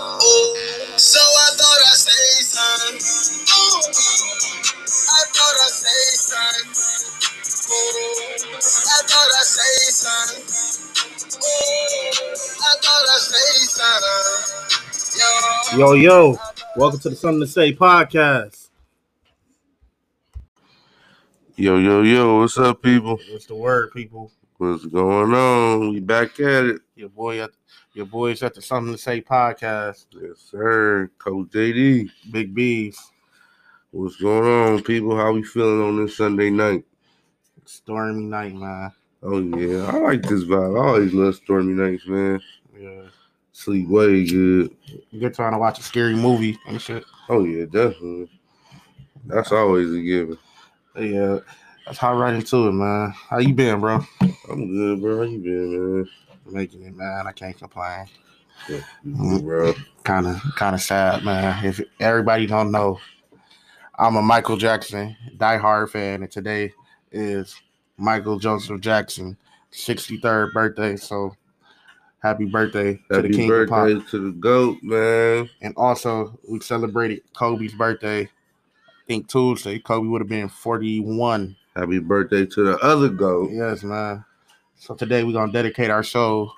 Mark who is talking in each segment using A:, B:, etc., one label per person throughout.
A: Oh, so I thought I'd say something. Oh, I thought I'd say something. Oh, I thought I'd say something. I thought I'd say something.
B: Yo, yo, welcome to the Something to Say podcast.
C: Yo, yo, yo, what's up, people?
B: What's the word, people?
C: What's going on? We back at it.
B: Your boy at your boys at the Something to Say podcast.
C: Yes, sir. Coach JD.
B: Big Beef,
C: What's going on, people? How we feeling on this Sunday night?
B: stormy night, man.
C: Oh, yeah. I like this vibe. I always love stormy nights, man.
B: Yeah,
C: Sleep way good.
B: good time to watch a scary movie and shit.
C: Oh, yeah, definitely. That's always a given.
B: Yeah, that's how right into it, man. How you been, bro?
C: I'm good, bro. How you been, man?
B: Making it, man. I can't complain.
C: Mm, good, bro.
B: Kind of, kind of sad, man. If everybody don't know, I'm a Michael Jackson diehard fan, and today is Michael Joseph Jackson 63rd birthday. So, happy birthday to the
C: Happy
B: King of Pop.
C: to the GOAT, man.
B: And also, we celebrated Kobe's birthday. I think Tuesday. Kobe would have been 41.
C: Happy birthday to the other GOAT.
B: Yes, man. So today we're gonna dedicate our show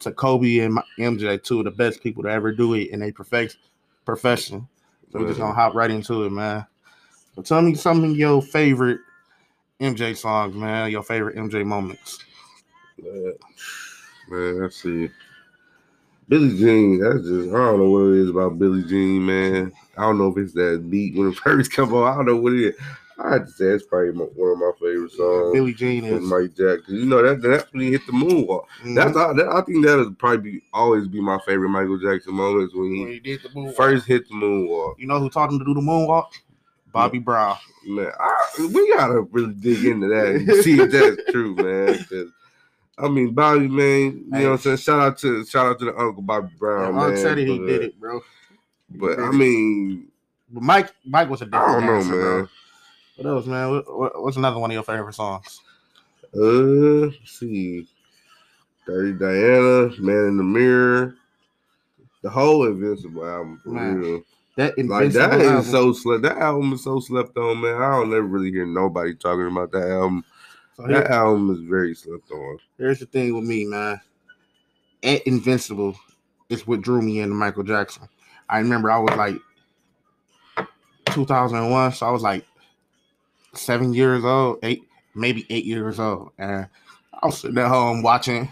B: to Kobe and MJ, two of the best people to ever do it in a perfect profession. So we're just gonna hop right into it, man. So tell me some of your favorite MJ songs, man. Your favorite MJ moments.
C: Man, man, let's see. Billie Jean, that's just I don't know what it is about Billie Jean, man. I don't know if it's that beat when it first come on. I don't know what it is. I had to say it's probably my, one of my favorite songs.
B: Billie Jean
C: with
B: is.
C: Mike Jackson. You know that that's when he hit the moonwalk.
B: Mhm.
C: That's all, that, I think that'll probably be, always be my favorite Michael Jackson moments when
B: when
C: he
B: he did the moonwalk.
C: first hit the moonwalk.
B: You know who taught him to do the moonwalk? Bobby Brown.
C: Man, I, we gotta really dig into that and see if that's true, man. 'cause, I mean, Bobby, man, you know what I'm saying? Shout out to shout out to the Uncle Bobby Brown,
B: Unc
C: man.
B: said it, he did it, bro.
C: But I mean,
B: But Mike, Mike was a
C: I
B: different
C: don't know,
B: dancer, bro. What else, man? What, what, what's another one of your favorite songs?
C: Uh, let's see, Dirty Diana, Man in the Mirror, the whole Invincible album for
B: Man,
C: real.
B: That
C: Like
B: Invincible
C: that is
B: album.
C: so slept. That album is so slept on, man. I don't ever really hear nobody talking about that album.
B: So here-
C: That album is very slept on.
B: here's the thing with me, man. At Invincible is what drew me into Michael Jackson. I remember I was like 2001, so I was like seven years old, eight, maybe eight years old, and I was sitting at home watching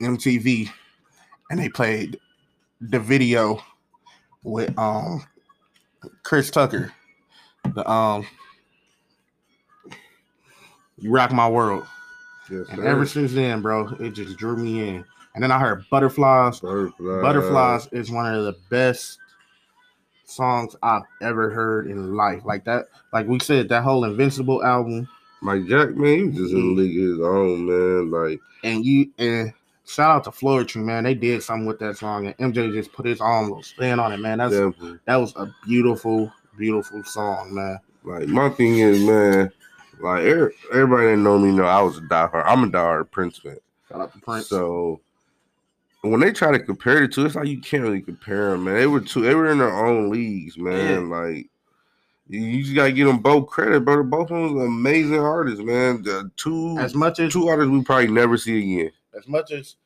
B: MTV, and they played the video with um Chris Tucker, the um "You Rock My World."
C: Yes,
B: And
C: sir.
B: ever since then, bro, it just drew me in. And then I heard Butterflies.
C: Butterflies.
B: Butterflies is one of the best songs I've ever heard in life. Like that, like we said, that whole Invincible album.
C: Mike Jack, man, he was just in the league his own, man. Like,
B: And you and shout out to Floetry, man. They did something with that song. And MJ just put his own little spin on it, man. That's
C: definitely.
B: that was a beautiful, beautiful song, man.
C: Like, my thing is, man, like, er- everybody that know me know I was a diehard. I'm a diehard Prince fan.
B: Shout out to Prince.
C: So, when they try to compare the two, it's like you can't really compare them, man. They were two, they were in their own leagues, man. Like, you, just gotta give them both credit, brother. Both of them amazing artists, man. The two,
B: as much as
C: two artists we probably never see again.
B: as much as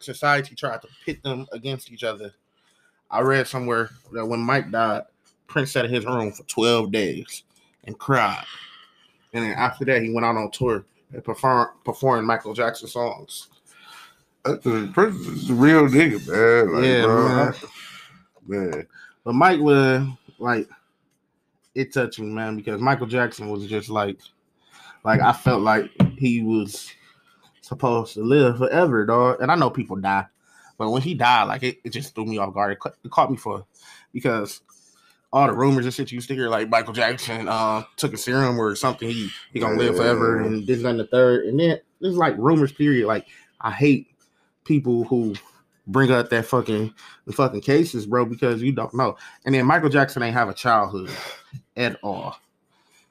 B: society tried to pit them against each other, I read somewhere that when Mike died, Prince sat in his room for 12 days and cried. And then after that, he went out on tour and perform, performed Michael Jackson songs.
C: That's a, is a real nigga, man. Like,
B: Yeah,
C: bro,
B: man.
C: I- man.
B: But Mike was like, it touched me, man, because Michael Jackson was just like, like I felt like he was supposed to live forever, dog. And I know people die, but when he died, like it, it just threw me off guard. It, ca- it caught me for because all the rumors and shit you used to hear, like Michael Jackson uh took a serum or something, he he gonna live forever, and this and the third, and then there's like rumors. Period. Like I hate people who bring up that fucking the fucking cases, bro, because you don't know. And then Michael Jackson ain't have a childhood at all.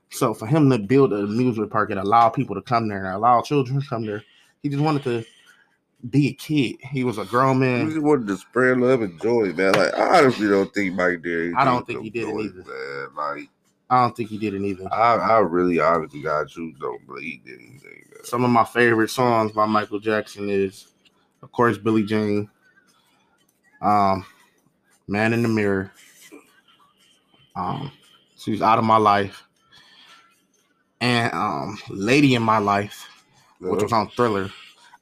B: So for him to build a amusement park and allow people to come there and allow children to come there, he just wanted to be a kid. He was a grown
C: He
B: man.
C: just wanted to spread love and joy, man. Like I honestly don't think Mike did.
B: I don't think he did it either.
C: Man. Like
B: I don't think he did it either.
C: I, I really honestly got you don't believe anything. Man.
B: Some of my favorite songs by Michael Jackson is, of course, Billie Jean, um, Man in the Mirror, um, She's Out of My Life, and um, Lady in My Life, which was on Thriller.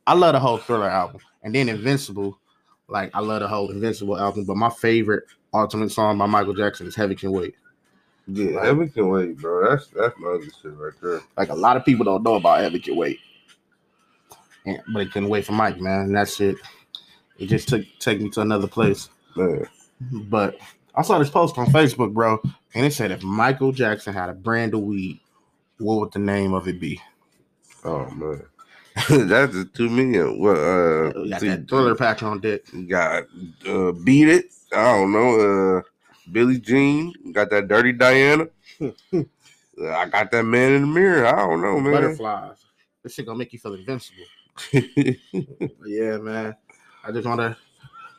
B: I love the whole Thriller album, and then Invincible. Like I love the whole Invincible album, but my favorite ultimate song by Michael Jackson is Heaven Can Wait.
C: Yeah, heaven can wait, bro. That's that's my other shit right there.
B: Like a lot of people don't know about Heaven Can Wait, and, but it couldn't wait for Mike, man. And that's it. It just took take me to another place.
C: Man,
B: But I saw this post on Facebook, bro, and it said if Michael Jackson had a brand of weed, what would the name of it be?
C: oh man, that's just too many. What uh,
B: We got
C: see,
B: that thriller patch on dick.
C: Got uh, beat it. I don't know. Uh, Billie Jean. Got that dirty Diana. I got that man in the mirror. I don't know, man.
B: Butterflies. This shit gonna make you feel invincible. Yeah, man. I just wanna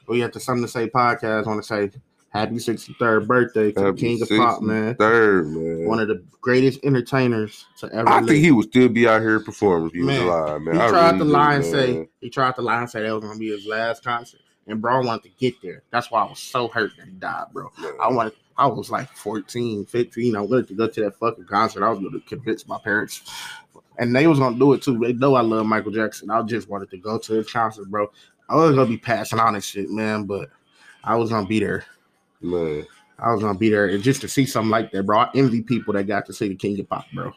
B: we have the Something to Say podcast. I wanna say happy 63rd birthday to
C: Happy
B: King of Pop, man.
C: Third, man.
B: One of the greatest entertainers to ever
C: I
B: live.
C: think he would still be out here performing if he
B: Man,
C: was alive, man.
B: He
C: I
B: tried
C: really
B: to lie and say he tried to lie and say that was gonna be his last concert. And bro wanted to get there. That's why I was so hurt that he died, bro.
C: Man.
B: I wanted I was like 14, 15. I wanted to go to that fucking concert. I was gonna convince my parents. And they was gonna do it too. They know I love Michael Jackson. I just wanted to go to his concert, bro. I was gonna be passing on and shit, man, but I was gonna be there.
C: man.
B: I was gonna be there and just to see something like that, bro. I envy people that got to see the King of Pop, bro,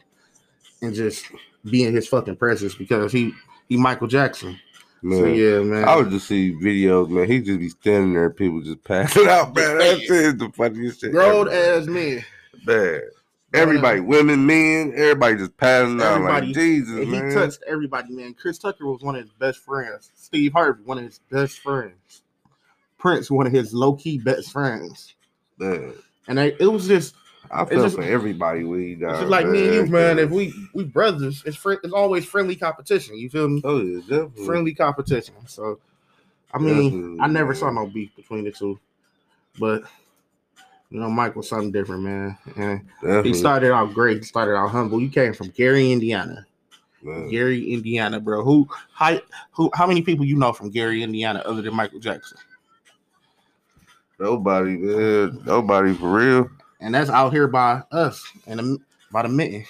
B: and just be in his fucking presence because he he Michael Jackson.
C: Man.
B: So yeah, man.
C: I would just see videos, man. He just be standing there, people just passing out, man. That is the funniest shit.
B: grown ass man.
C: man. Everybody, women, men, everybody just passing out like Jesus,
B: And he
C: man.
B: touched everybody, man. Chris Tucker was one of his best friends. Steve Harvey, one of his best friends. Prince, one of his low key best friends.
C: man.
B: And I, it was just,
C: I feel
B: just-
C: for everybody he died.
B: it's just like me and you, man. If we we brothers, it's fri- it's always friendly competition. You feel me?
C: oh yeah, definitely.
B: Friendly competition. So, I mean,
C: Definitely,
B: I never
C: man.
B: saw no beef between the two, but you know, Mike was something different, man. And
C: Definitely,
B: he started out great. He started out humble. You came from Gary, Indiana.
C: man.
B: Gary, Indiana, bro. Who, how, who, how many people you know from Gary, Indiana, other than Michael Jackson?
C: Nobody, man. Nobody for real.
B: And that's out here by us and by the mitten.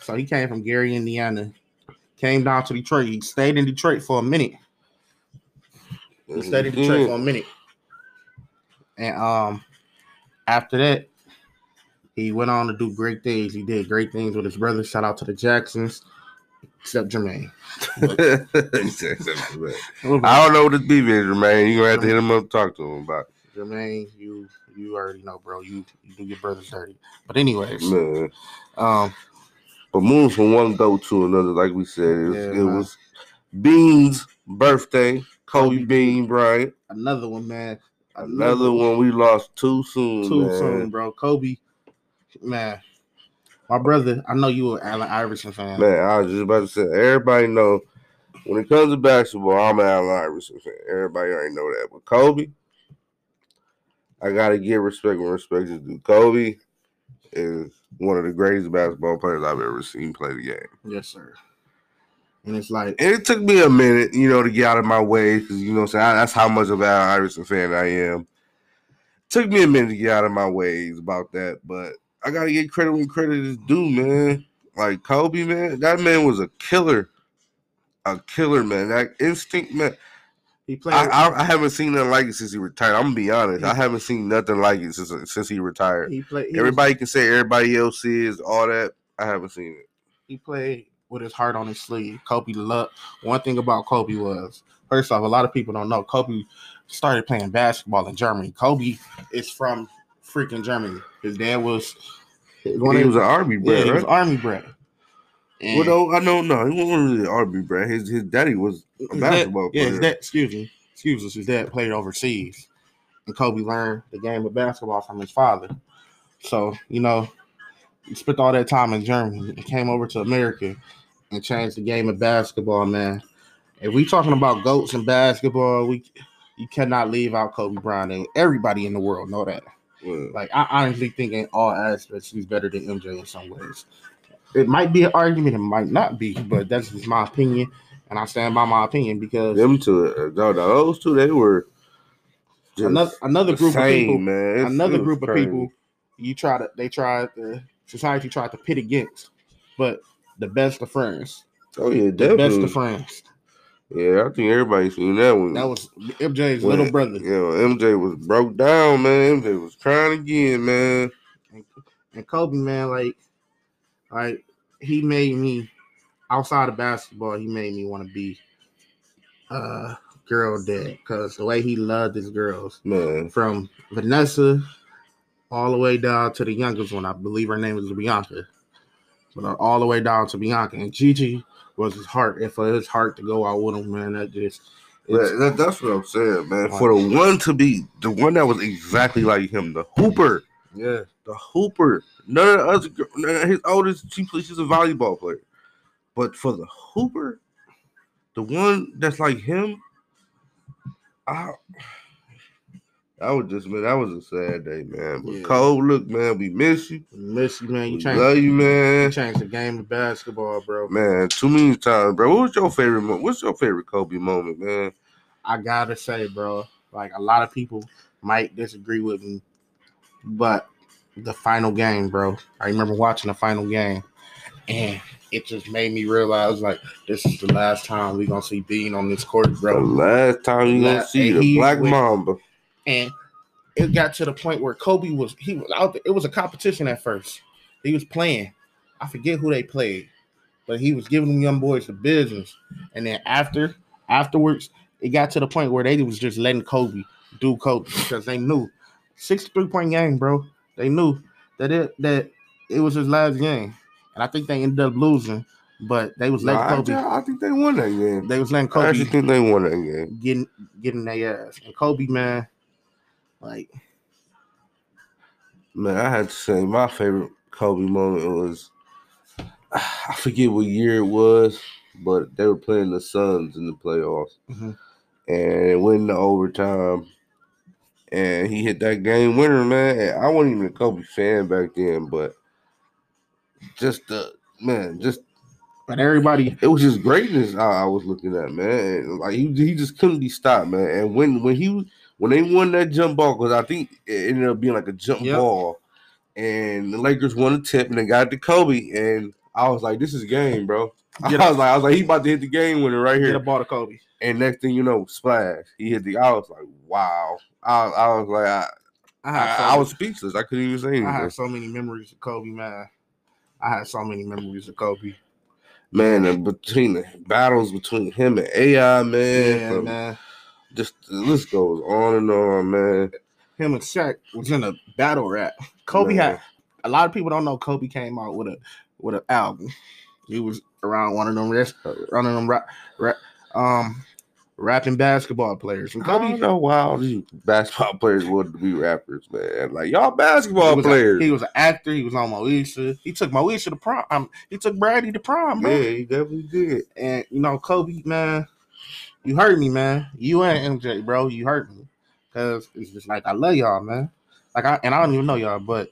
B: So he came from Gary, Indiana, came down to Detroit. He stayed in Detroit for a minute. He stayed in Detroit for a minute, and um, after that, he went on to do great things. He did great things with his brother. Shout out to the Jacksons, except Jermaine.
C: He said something, man. I don't know what this beef is, man. You're gonna have to hit him up, and talk to him about. It.
B: Jermaine, you you already know, bro. You you do your brothers dirty. But anyways.
C: Man.
B: um,
C: But moving from one goat to another, like we said, it was,
B: Yeah,
C: it was Bean's birthday. Kobe
B: Kobe
C: Bean Bryant.
B: another one, man.
C: Another one we lost too soon.
B: too
C: man.
B: soon, bro. Kobe, man. My brother, I know you an Allen Iverson fan.
C: Man, I was just about to say, everybody know when it comes to basketball, I'm an Allen Iverson fan. Everybody already know that. But Kobe, I gotta give respect when respect is due. Kobe is one of the greatest basketball players I've ever seen play the game.
B: Yes, sir. And it's like,
C: And it took me a minute, you know, to get out of my way because you know I'm saying. That's how much of an Allen Iverson fan I am. Took me a minute to get out of my ways about that, but I gotta get credit when credit is due, man. Like Kobe, man, that man was a killer, a killer, man. That instinct, man.
B: he played.
C: I, I, I haven't seen nothing like it since he retired. I'm gonna be honest, I haven't seen nothing like it since since he retired.
B: he played. He, was-
C: Everybody can say everybody else is all that. I haven't seen it.
B: he played with his heart on his sleeve. Kobe loved. One thing about Kobe was, first off, a lot of people don't know. Kobe started playing basketball in Germany. Kobe is from freaking Germany. His dad was. One
C: he
B: of
C: was an army
B: yeah,
C: bred,
B: he was
C: right?
B: army bred. And
C: Well, no, I don't know. He wasn't really an army bred. His his daddy was a basketball
B: yeah,
C: player.
B: his dad, excuse me, excuse us. His dad played overseas, and Kobe learned the game of basketball from his father. So you know, he spent all that time in Germany and came over to America and changed the game of basketball, man. if we talking about goats in basketball, we you cannot leave out Kobe Bryant, and everybody in the world know that.
C: Yeah.
B: Like I honestly think in all aspects he's better than MJ in some ways. It might be an argument, it might not be, but that's just my opinion, and I stand by my opinion because
C: Them two, uh, no, those two, they were just
B: another another
C: the
B: group of people,
C: man. It's-
B: another group of people, you try to they tried the society tried to pit against, but the best of friends,
C: Oh yeah,
B: the
C: definitely.
B: best of friends.
C: Yeah, I think everybody seen that one.
B: That was MJ's
C: When-
B: little brother,
C: Yeah, MJ was broke down, man. MJ was crying again, man.
B: and Kobe, man, like, like he made me outside of basketball. He made me want to be uh girl dad because the way he loved his girls,
C: Man,
B: from Vanessa all the way down to the youngest one. I believe her name was Bianka, but all the way down to Bianka and Gigi was his heart. And for his heart to go out with him, man, that just
C: that, that- that's what I'm saying, man. For the one to be the one that was exactly like him, the Hooper,
B: yeah,
C: the Hooper. None of the other, none of his oldest, she plays. She's a volleyball player, but for the Hooper, the one that's like him, I. That was just man. That was a sad day, man. But
B: Yeah.
C: Cole, look, man, we miss you.
B: miss you, man. You
C: We
B: changed,
C: love you,
B: you
C: man.
B: changed the game of basketball, bro.
C: Man, too many times, bro. What was your favorite? What's your favorite Kobe moment, man?
B: I gotta say, bro, like a lot of people might disagree with me, but the final game, bro. I remember watching the final game, and it just made me realize like this is the last time we're gonna see Bean on this court, bro.
C: The last time you're gonna see the Black
B: went-
C: Mamba.
B: And it got to the point where Kobe was he was out there. It was a competition at first. He was playing. I forget who they played, but he was giving them young boys the business. And then after afterwards, it got to the point where they was just letting Kobe do Kobe because they knew 63 point game, bro. They knew that it that it was his last game. And I think they ended up losing, but they was letting
C: I,
B: Kobe.
C: I think they won that game.
B: They was letting Kobe.
C: I actually think they won that game.
B: getting getting their ass. And Kobe, man, like
C: Man, I had to say my favorite Kobe moment was I forget what year it was, but they were playing the Suns in the playoffs,
B: Mhm.
C: and it went into overtime. And he hit that game winner, man. And I wasn't even a Kobe fan back then, but just the man, just
B: but everybody
C: it was just greatness I, I was looking at, man. And, like he, he just couldn't be stopped, man. And when when he when they won that jump ball, because I think it ended up being like a jump
B: Yep.
C: ball, and the Lakers won a tip and they got to Kobe, and I was like, this is game, bro.
B: Get
C: I was like, I was like, he about to hit the game winner right
B: get a
C: here.
B: ball to Kobe.
C: And next thing you know, splash. He hit the. I was like, wow. I, I was like, I,
B: I so
C: I, I was speechless. I couldn't even say anything.
B: I had so many memories of Kobe, man. I had so many memories of Kobe.
C: Man, and between the battles between him and AI, man,
B: Yeah,
C: from-
B: man.
C: Just the list goes on and on, man.
B: Him and Shaq was in a battle rap. Kobe
C: Man.
B: had a lot of people don't know Kobe came out with a with an album. He was around one of them rest, one of them rap, rap, um rapping basketball players. And
C: I don't
B: Kobe
C: know why all these basketball players wanted to be rappers, man. Like y'all basketball
B: he a,
C: players.
B: he was an actor. He was on Moesha. He took Moesha to prom. Um, he took Brandy to prom, bro.
C: yeah, he definitely did.
B: And you know, Kobe, man, you hurt me, man. You and MJ, bro, you hurt me. Cause it's just like I love y'all, man. Like I and I don't even know y'all, but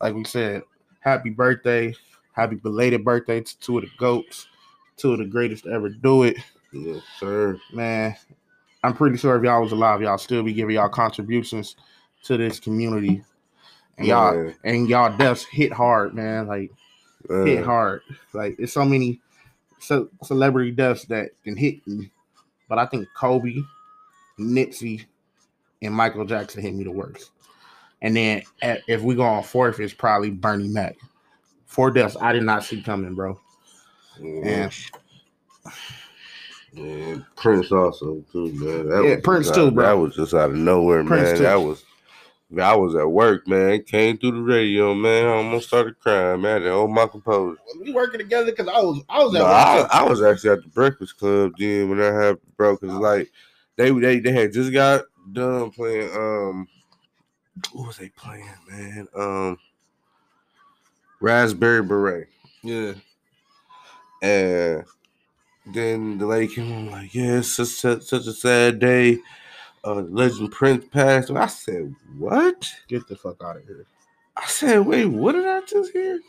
B: like we said, happy birthday, happy belated birthday to two of the goats, two of the greatest to ever do it,
C: Yes, sir.
B: man. I'm pretty sure if y'all was alive, y'all still be giving y'all contributions to this community. And y'all
C: Man,
B: and y'all deaths hit hard, man. Like
C: man.
B: hit hard. Like it's so many ce- celebrity deaths that can hit me, but I think Kobe, Nipsey, and Michael Jackson hit me the worst. And then at, if we go on fourth, it's probably Bernie Mac. Four deaths I did not see coming, bro. Mm-hmm.
C: Yeah.
B: And
C: And Prince also too, man. That
B: Yeah, Prince too,
C: out-
B: bro.
C: That was just out of nowhere,
B: Prince
C: man.
B: too.
C: That was. I was at work, man. Came through the radio, man. I almost started crying, man. The hold my composure.
B: we working together because I was I was at
C: No,
B: work.
C: I. I was actually at the Breakfast Club then when that happened, bro. Cause like they they they had just got done playing. Um, what was they playing, man? Um, Raspberry Beret,
B: yeah,
C: and then the lady came on like, yeah, it's such, such a sad day. Uh, Legend Prince passed. I said, what?
B: Get the fuck out of here.
C: I said, wait, what did I just hear?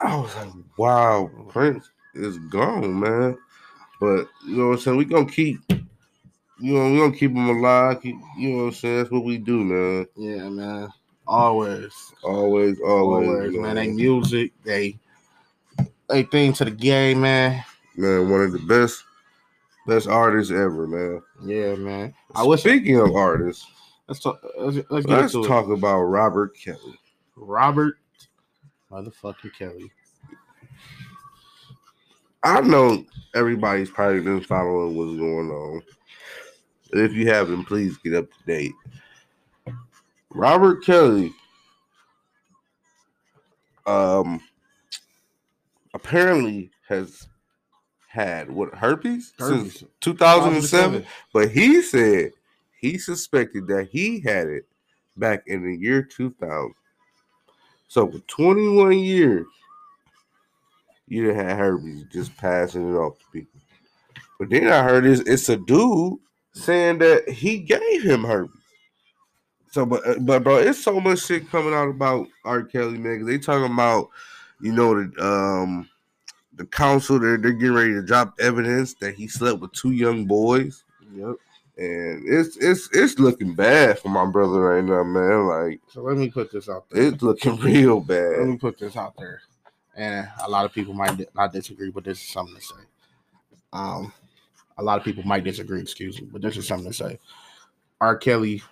C: I was like, wow, Prince is gone, man. But you know what I'm saying? We gonna keep, you know, we gonna keep him alive. Keep, you know what I'm saying? That's what we do, man.
B: Yeah, man. Always.
C: Always, always,
B: Always, man. They music, they they thing to the game, man.
C: man, one of the best, best artist ever, man.
B: Yeah, man. I wish
C: Speaking of artists,
B: let's talk let's, let's
C: let's talk about Robert Kelly.
B: Robert motherfucking Kelly.
C: I know everybody's probably been following what's going on. If you haven't, please get up to date. Robert Kelly, um, apparently has had what herpes,
B: Herpes.
C: since 2007, but he said he suspected that he had it back in the year 2000. So for 21 years, you done had herpes, just passing it off to people. But then I heard it's, it's a dude saying that he gave him herpes. So, but uh, but bro, it's so much shit coming out about R. Kelly, man. they talking about, you know, the um the council they're they're getting ready to drop evidence that he slept with two young boys,
B: Yep.
C: and it's it's it's looking bad for my brother right now, man. Like
B: So let me put this out there.
C: it's looking real bad.
B: let me put this out there, and a lot of people might not disagree, but this is something to say. Um, a lot of people might disagree, excuse me, but this is something to say. R. Kelly,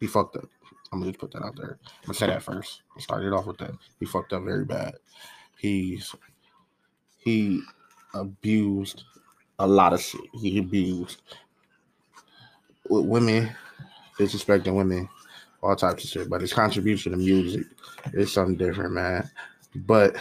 B: he fucked up. I'm gonna just put that out there. I'm gonna say that first. I started off with that. He fucked up very bad. He's he abused a lot of shit. He abused with women, disrespecting women, all types of shit. But his contribution to music is something different, man. But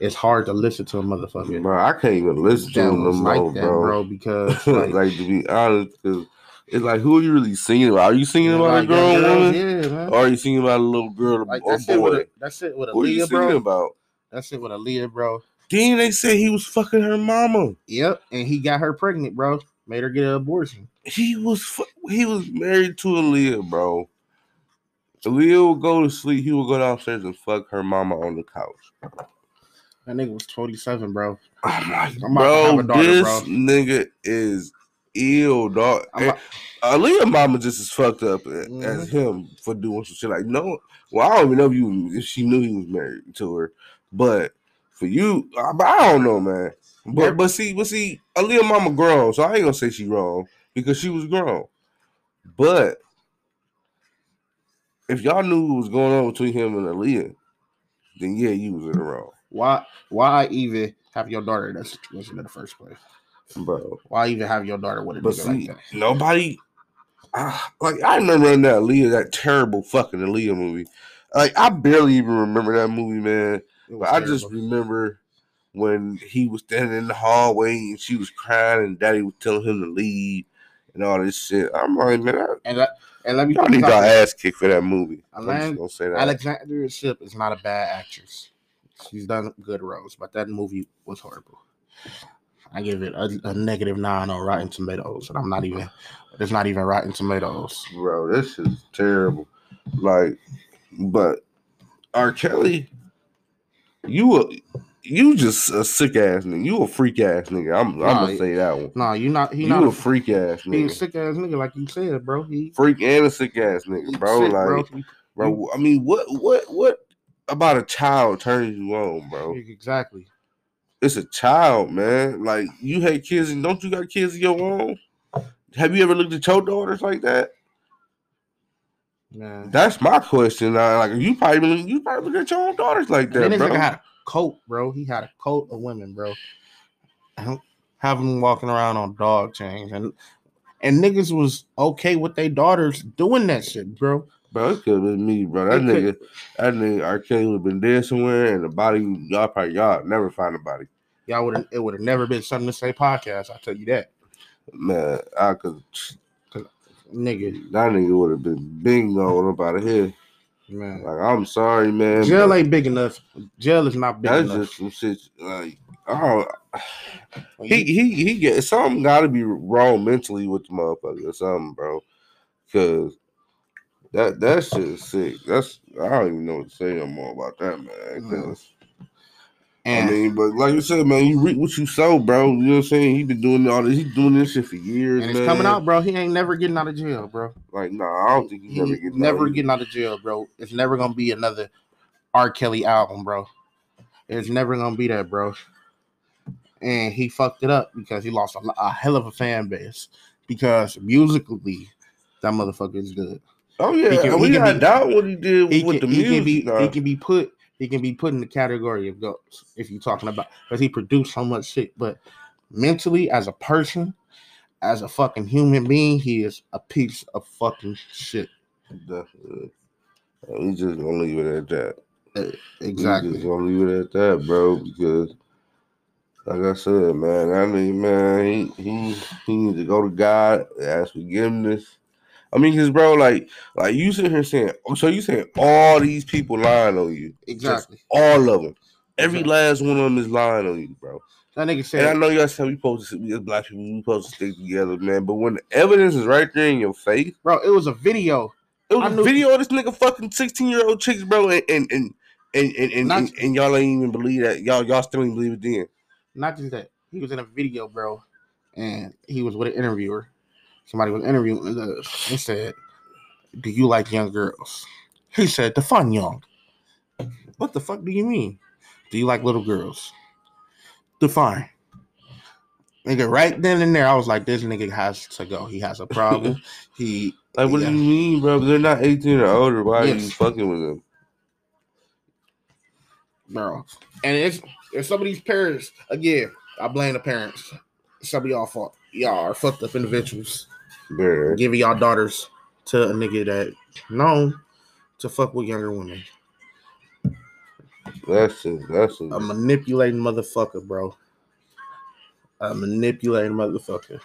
B: it's hard to listen to a motherfucker
C: Bro, I can't even listen to him no
B: like
C: more,
B: that,
C: bro.
B: bro. Because
C: like,
B: like,
C: to be honest, because it's like, who are you really singing about? Are you singing about
B: like
C: a grown woman,
B: yeah, man.
C: or are you singing about a little girl
B: Like
C: or
B: that shit with
C: boy?
B: a, that shit with
C: Who are you singing
B: bro.
C: about?
B: That shit with Aaliyah, bro.
C: Then they said he was fucking her mama.
B: Yep, and he got her pregnant, bro. Made her get an abortion.
C: He was fu- he was married to Aaliyah, bro. Aaliyah would go to sleep. He would go downstairs and fuck her mama on the couch.
B: That nigga was 27, bro.
C: I'm like,
B: I'm about to have
C: bro,
B: a daughter,
C: this
B: bro.
C: nigga is ill, dog.
B: About-
C: Aaliyah mama just as fucked up
B: Mhm.
C: as him for doing some shit like no. Well, I don't even know if you if she knew he was married to her, but for you, I, I don't know, man. But
B: Yeah.
C: but see, but see, Aaliyah mama grown, so I ain't gonna say she wrong because she was grown. But if y'all knew what was going on between him and Aaliyah, then yeah, you was in the wrong,
B: Why why even have your daughter in that situation in the first place?
C: bro.
B: Why even have your daughter with a
C: But see,
B: like that?
C: nobody. ah, like I remember in that Aaliyah, that terrible fucking Aaliyah movie. Like I barely even remember that movie, man.
B: It
C: But
B: was
C: I just remember when he was standing in the hallway and she was crying and Daddy was telling him to leave and all this shit. I'm like, man, I,
B: and let, and let me
C: y'all need
B: this
C: y'all
B: out there.
C: ass kicked for that movie. I'm just say that.
B: Alexandria Shipp is not a bad actress. She's done good roles, but that movie was horrible. I give it a, a negative nine on Rotten Tomatoes, and I'm not even. It's not even Rotten Tomatoes.
C: Bro, this is terrible. Like, but R. Kelly, you a you just a sick ass nigga. You a freak ass nigga. I'm, I'm gonna say that one.
B: No, you not. He
C: you
B: not
C: a
B: a
C: freak ass nigga.
B: he a sick ass nigga, like you said, bro. He,
C: Freak and a sick ass nigga, bro.
B: sick,
C: like,
B: bro.
C: bro. I mean, what, what, what about a child turns you on, bro?
B: Exactly.
C: It's a child, man. Like, you had kids, and don't you got kids of your own? Have you ever looked at your daughters like that?
B: Man.
C: That's my question. Uh, like, you probably you probably look at your own daughters like
B: And
C: that,
B: then this
C: bro.
B: nigga had a coat, bro. He had a coat of women, bro. And Have him walking around on dog chains, and and niggas was okay with their daughters doing that shit, bro.
C: Bro, it could have been me, bro. That
B: It
C: nigga,
B: could-
C: that nigga. Kelly would have been dead somewhere, and the body, y'all probably y'all never find the body.
B: Y'all would it would have never been something to say podcast. I tell you that,
C: Man, I could
B: nigga.
C: that nigga would have been bingo up out of here.
B: Man,
C: Like, I'm sorry, man.
B: jail ain't big enough. Jail is not big
C: That's
B: enough.
C: That's just some shit. Like, Oh, he he he get something got to be wrong mentally with the motherfucker or something, bro. Cause that that shit is sick. That's I don't even know what to say no more about that, man. 'cause,
B: and
C: I mean, but like you said, man, you reap what you sow, bro. You know what I'm saying? He been doing all this. He's doing this shit for years,
B: and it's
C: man.
B: coming out, bro. He ain't never getting out of jail, bro.
C: Like, nah, I don't think he's
B: He
C: never getting
B: never
C: out.
B: getting out of jail, bro. It's never gonna be another R. Kelly album, bro. It's never gonna be that, bro. And he fucked it up because he lost a, a hell of a fan base. Because musically, that motherfucker is good.
C: Oh yeah,
B: He can-
C: and
B: he
C: we
B: can
C: got
B: be-
C: doubt what he did
B: He
C: with
B: can,
C: the
B: he
C: music.
B: can be
C: nah.
B: he can be put he can be put in the category of ghosts if you're talking about because he produced so much shit. But mentally, as a person, as a fucking human being, he is a piece of fucking shit.
C: Definitely. We just gonna leave it at that. Eh, exactly. We just gonna leave it at that, bro. Because, like I said, man, I mean, man, he he he needs to go to God, ask forgiveness. I mean, cause bro, like, like you sitting here saying, oh, so you saying all these people lying on you,
B: Exactly.
C: all of them, every
B: Exactly.
C: last one of them is lying on you, bro.
B: That nigga said.
C: And I know y'all said we supposed to, we as black people, we supposed to stick together, man. But when the evidence is right there in your face.
B: bro, it was a video.
C: It was
B: I
C: a
B: knew-
C: video of this nigga fucking 16 year old chicks, bro, and and and and, and, and,
B: Not-
C: and, and y'all ain't even believe that. Y'all y'all still ain't believe it then.
B: Not just that, he was in a video, bro, and he was with an interviewer. Somebody was interviewing us. He said, "Do you like young girls?" He said, "Define young." What the fuck do you mean? Do you like little girls? Define. Nigga, right then and there, I was like, this nigga has to go. He has a problem. he
C: Like, what
B: Yeah.
C: do you mean, bro? They're not 18 or older. Why are you fucking with them?
B: bro. And it's it's some of these parents again. I blame the parents. Some of y'all fault. Y'all are fucked up individuals.
C: Bro,
B: Giving y'all daughters to a nigga that known to fuck with younger women.
C: that's it. That's it.
B: A manipulating motherfucker, bro. A manipulating motherfucker.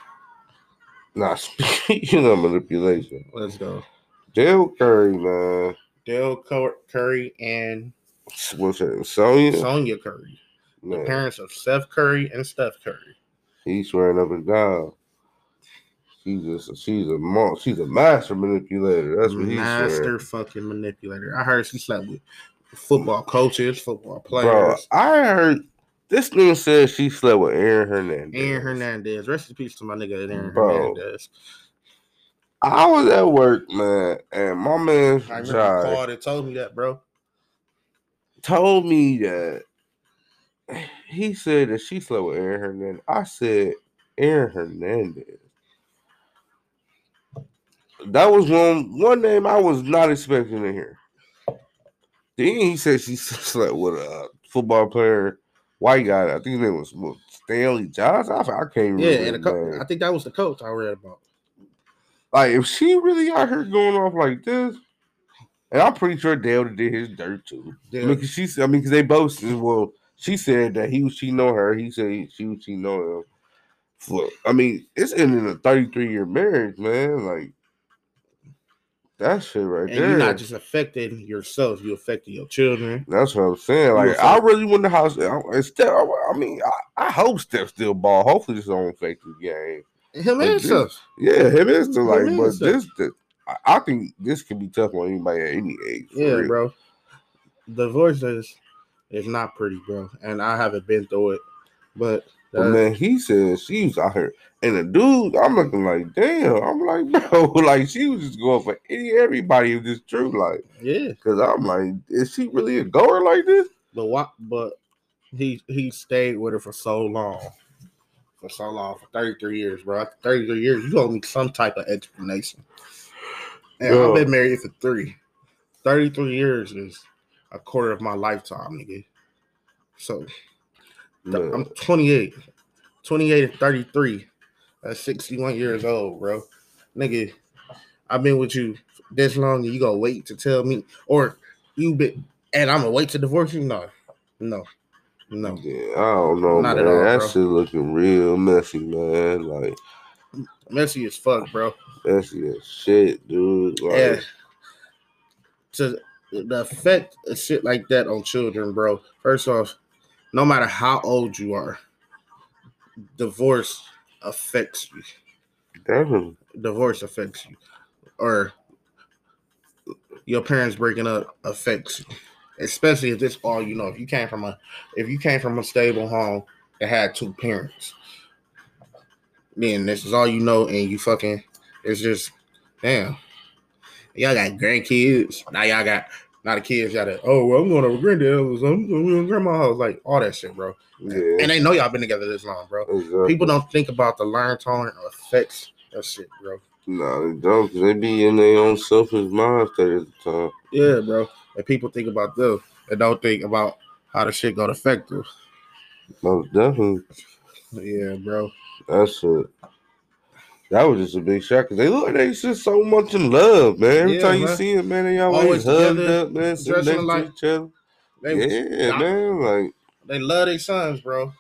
C: Nah, speaking of manipulation,
B: Let's go.
C: Dell Curry, man.
B: Dell Curry and
C: What's that? Sonya?
B: Sonya Curry, the parents of Seth Curry and Steph Curry.
C: he's swearing up and down. She's just she's a mo- she's a master manipulator. That's what he's
B: Master fucking manipulator. I heard she slept with football coaches, football
C: Bro,
B: players.
C: I heard this nigga said she slept with Aaron Hernandez.
B: Aaron Hernandez. Rest in peace to my nigga Aaron
C: Bro.
B: Hernandez.
C: I was at work, man, and my man
B: I called and told me that, bro.
C: told me that he said that she slept with Aaron Hernandez. I said Aaron Hernandez. That was one one name I was not expecting to hear. Then he said she slept with a football player, white guy. I think his name was what, Stanley Johnson. I, I can't remember.
B: Yeah, and co- I think that was the coach I read about.
C: Like if she really out here going off like this, and I'm pretty sure Dell did his dirt too. I mean, cause she, I mean, cause they both said, well, she said that he was cheating on her. He said he- she was cheating on him. For, I mean, it's ending a 33 year marriage, man. Like that shit right
B: and
C: there.
B: you're not just affecting yourself, you affecting your children.
C: That's what I'm saying. Like, I really want the house. I, Steph, I mean, I, I hope Steph still ball. Hopefully, this don't affect his game.
B: Him and stuff.
C: Yeah, him is still
B: Him
C: like,
B: and
C: but
B: stuff.
C: this, this, I- I think this can be tough on anybody at any age.
B: Yeah,
C: real.
B: bro. Divorce is is not pretty, bro. And I haven't been through it. But
C: But man, he said she was out here, and the dude, I'm looking like, damn. I'm like, bro, like she was just going for any everybody if this true, like,
B: yeah.
C: because I'm like, is she really a goer like this?
B: But what but he he stayed with her for so long. For so long, for 33 years, bro. After 33 years, you owe me some type of explanation. And. I've been married for three. 33 years is a quarter of my lifetime, nigga. So I'm 28. 28 and 33. That's 61 years old, bro. Nigga, I've been with you this long and you gonna wait to tell me or you been and I'm gonna wait to divorce you? No. No. No.
C: yeah, I don't know,
B: Not
C: man.
B: at all,
C: that shit looking real messy, man. Like
B: Messy as fuck, bro.
C: messy as shit, dude. Like,
B: Yeah. To the effect of shit like that on children, bro. First off, no matter how old you are, divorce affects you.
C: Definitely.
B: Divorce affects you, or your parents breaking up affects you. Especially if this all you know. If you came from a, if you came from a stable home that had two parents, then this is all you know, and you fucking, it's just, damn. Y'all got grandkids. Now y'all got now the kids got it. Oh, well, I'm going over granddad house. I'm going to grandma house. Like all that shit, bro.
C: Yeah.
B: And they know y'all been together this long, bro.
C: exactly.
B: People don't think about the learn tolerant effects of shit, bro.
C: Nah, they don't. they be in their own selfish mind state at the time.
B: Yeah, bro. And people think about them and don't think about how the shit gonna affect them.
C: Most definitely.
B: Yeah, bro.
C: That's it. That was just a big shock because they look like they just so much in love, man. Every
B: Yeah,
C: time you see them, man, they always,
B: Always
C: hugged
B: together,
C: up, man, sitting next
B: alike.
C: to each other.
B: They
C: yeah, man. Like,
B: they love their sons, bro.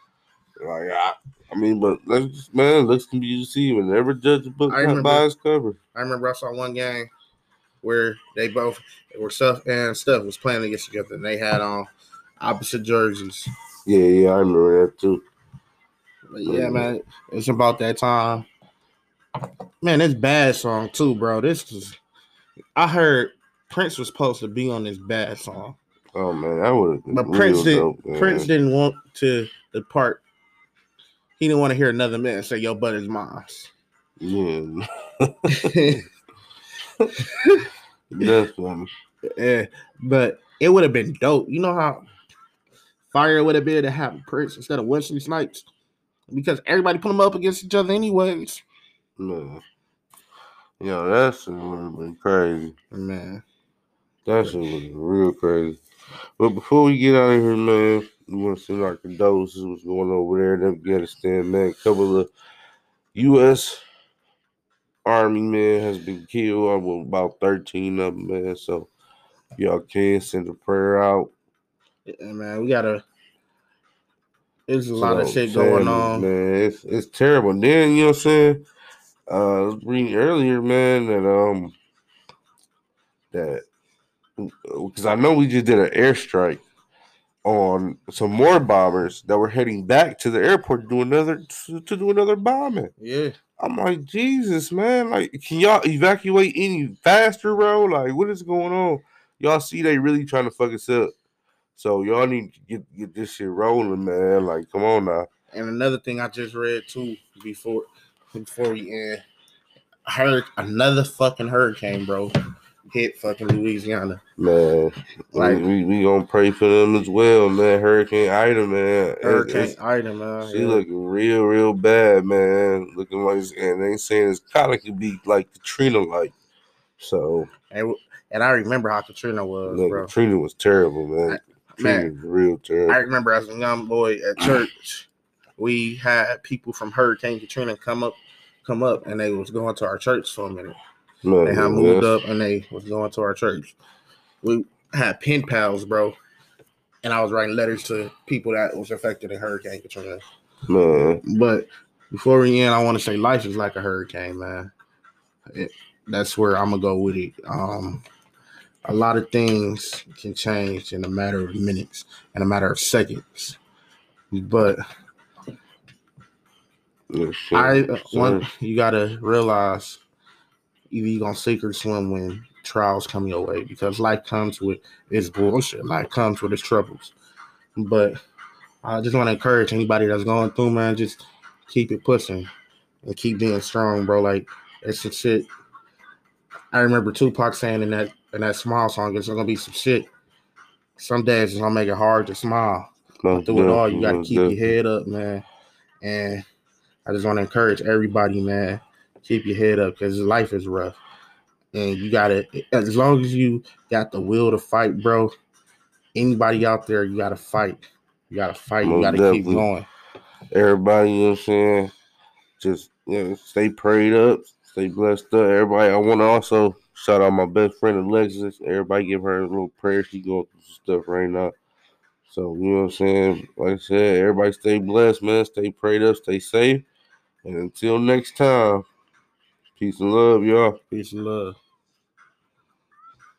C: like I, I mean, but let's just, man, looks can be deceiving. Never judge a book
B: I
C: by
B: remember-
C: its cover.
B: I remember I saw one game where they both were stuff and stuff was playing against together and they had on opposite jerseys.
C: Yeah, yeah, I remember that too.
B: But yeah, man, it's about that time. Man, this bad song too, bro. This is I heard Prince was supposed to be on this bad song.
C: Oh man, that would.
B: But Prince didn't Prince didn't want to depart. He didn't want to hear another man say your butt is mine.
C: Yeah,
B: yeah, but it would have been dope. You know how fire would have been to have Prince instead of Wesley Snipes? Because everybody put them up against each other anyways.
C: Man, Yo, that shit would have been crazy.
B: Man.
C: That shit was real crazy. But before we get out of here, man, we want to send our condolences what's going on over there in Afghanistan, man. A couple of U.S. Army men has been killed. well, about 13 of them, man. So y'all can send a prayer out.
B: Yeah, man, we gotta. There's a
C: to
B: lot of shit going on.
C: Man, it's it's terrible. Then you know what I'm saying? Uh I was reading earlier, man, that um that because I know we just did an airstrike on some more bombers that were heading back to the airport to do another to, to do another bombing.
B: Yeah,
C: I'm like, Jesus, man, like can y'all evacuate any faster, bro? Like, what is going on? Y'all see they really trying to fuck us up. So y'all need to get get this shit rolling, man. Like, come on now.
B: and another thing I just read too before before we end, I heard another fucking hurricane, bro, hit fucking Louisiana.
C: Man,
B: Like-
C: we, we, we gonna pray for them as well, man. Hurricane Ida, man.
B: Hurricane Ida, man.
C: she
B: yeah.
C: looking real, real bad, man. Looking like, and they saying it's kind of could be like Katrina, like. So,
B: and, and I remember how Katrina was, bro.
C: Katrina was terrible, man. Katrina
B: Man,
C: was real terrible.
B: I remember as a young boy at church, we had people from Hurricane Katrina come up, come up, and they was going to our church for a minute.
C: man,
B: They had
C: man,
B: moved up and they was going to our church. We had pen pals, bro. And I was writing letters to people that was affected in Hurricane Katrina.
C: man.
B: But before we end, I want to say life is like a hurricane, man. It- that's where I'm gonna go with it. Um, a lot of things can change in a matter of minutes, in a matter of seconds. But I uh, one you gotta realize either you gonna sink or swim when trials come your way because life comes with its bullshit. Life comes with its troubles. But I just want to encourage anybody that's going through, man, just keep it pushing and keep being strong, bro. Like it's some shit. I remember Tupac saying in that in that smile song, it's gonna be some shit. Some days it's gonna make it hard to smile
C: Most
B: through it all, you got to
C: definitely,
B: keep your head up, man. And I just want to encourage everybody, man, keep your head up because life is rough. And you got to, as long as you got the will to fight, bro, anybody out there, you got to fight. You got to fight. You got to keep going.
C: everybody, you know what I'm saying? Just you know, stay prayed up, stay blessed up. Everybody, I want to also shout out my best friend Alexis. Everybody give her a little prayer. She going through some stuff right now. So, you know what I'm saying? Like I said, everybody stay blessed, man. Stay prayed up, stay safe. And until next time, peace and love, y'all.
B: Peace and love.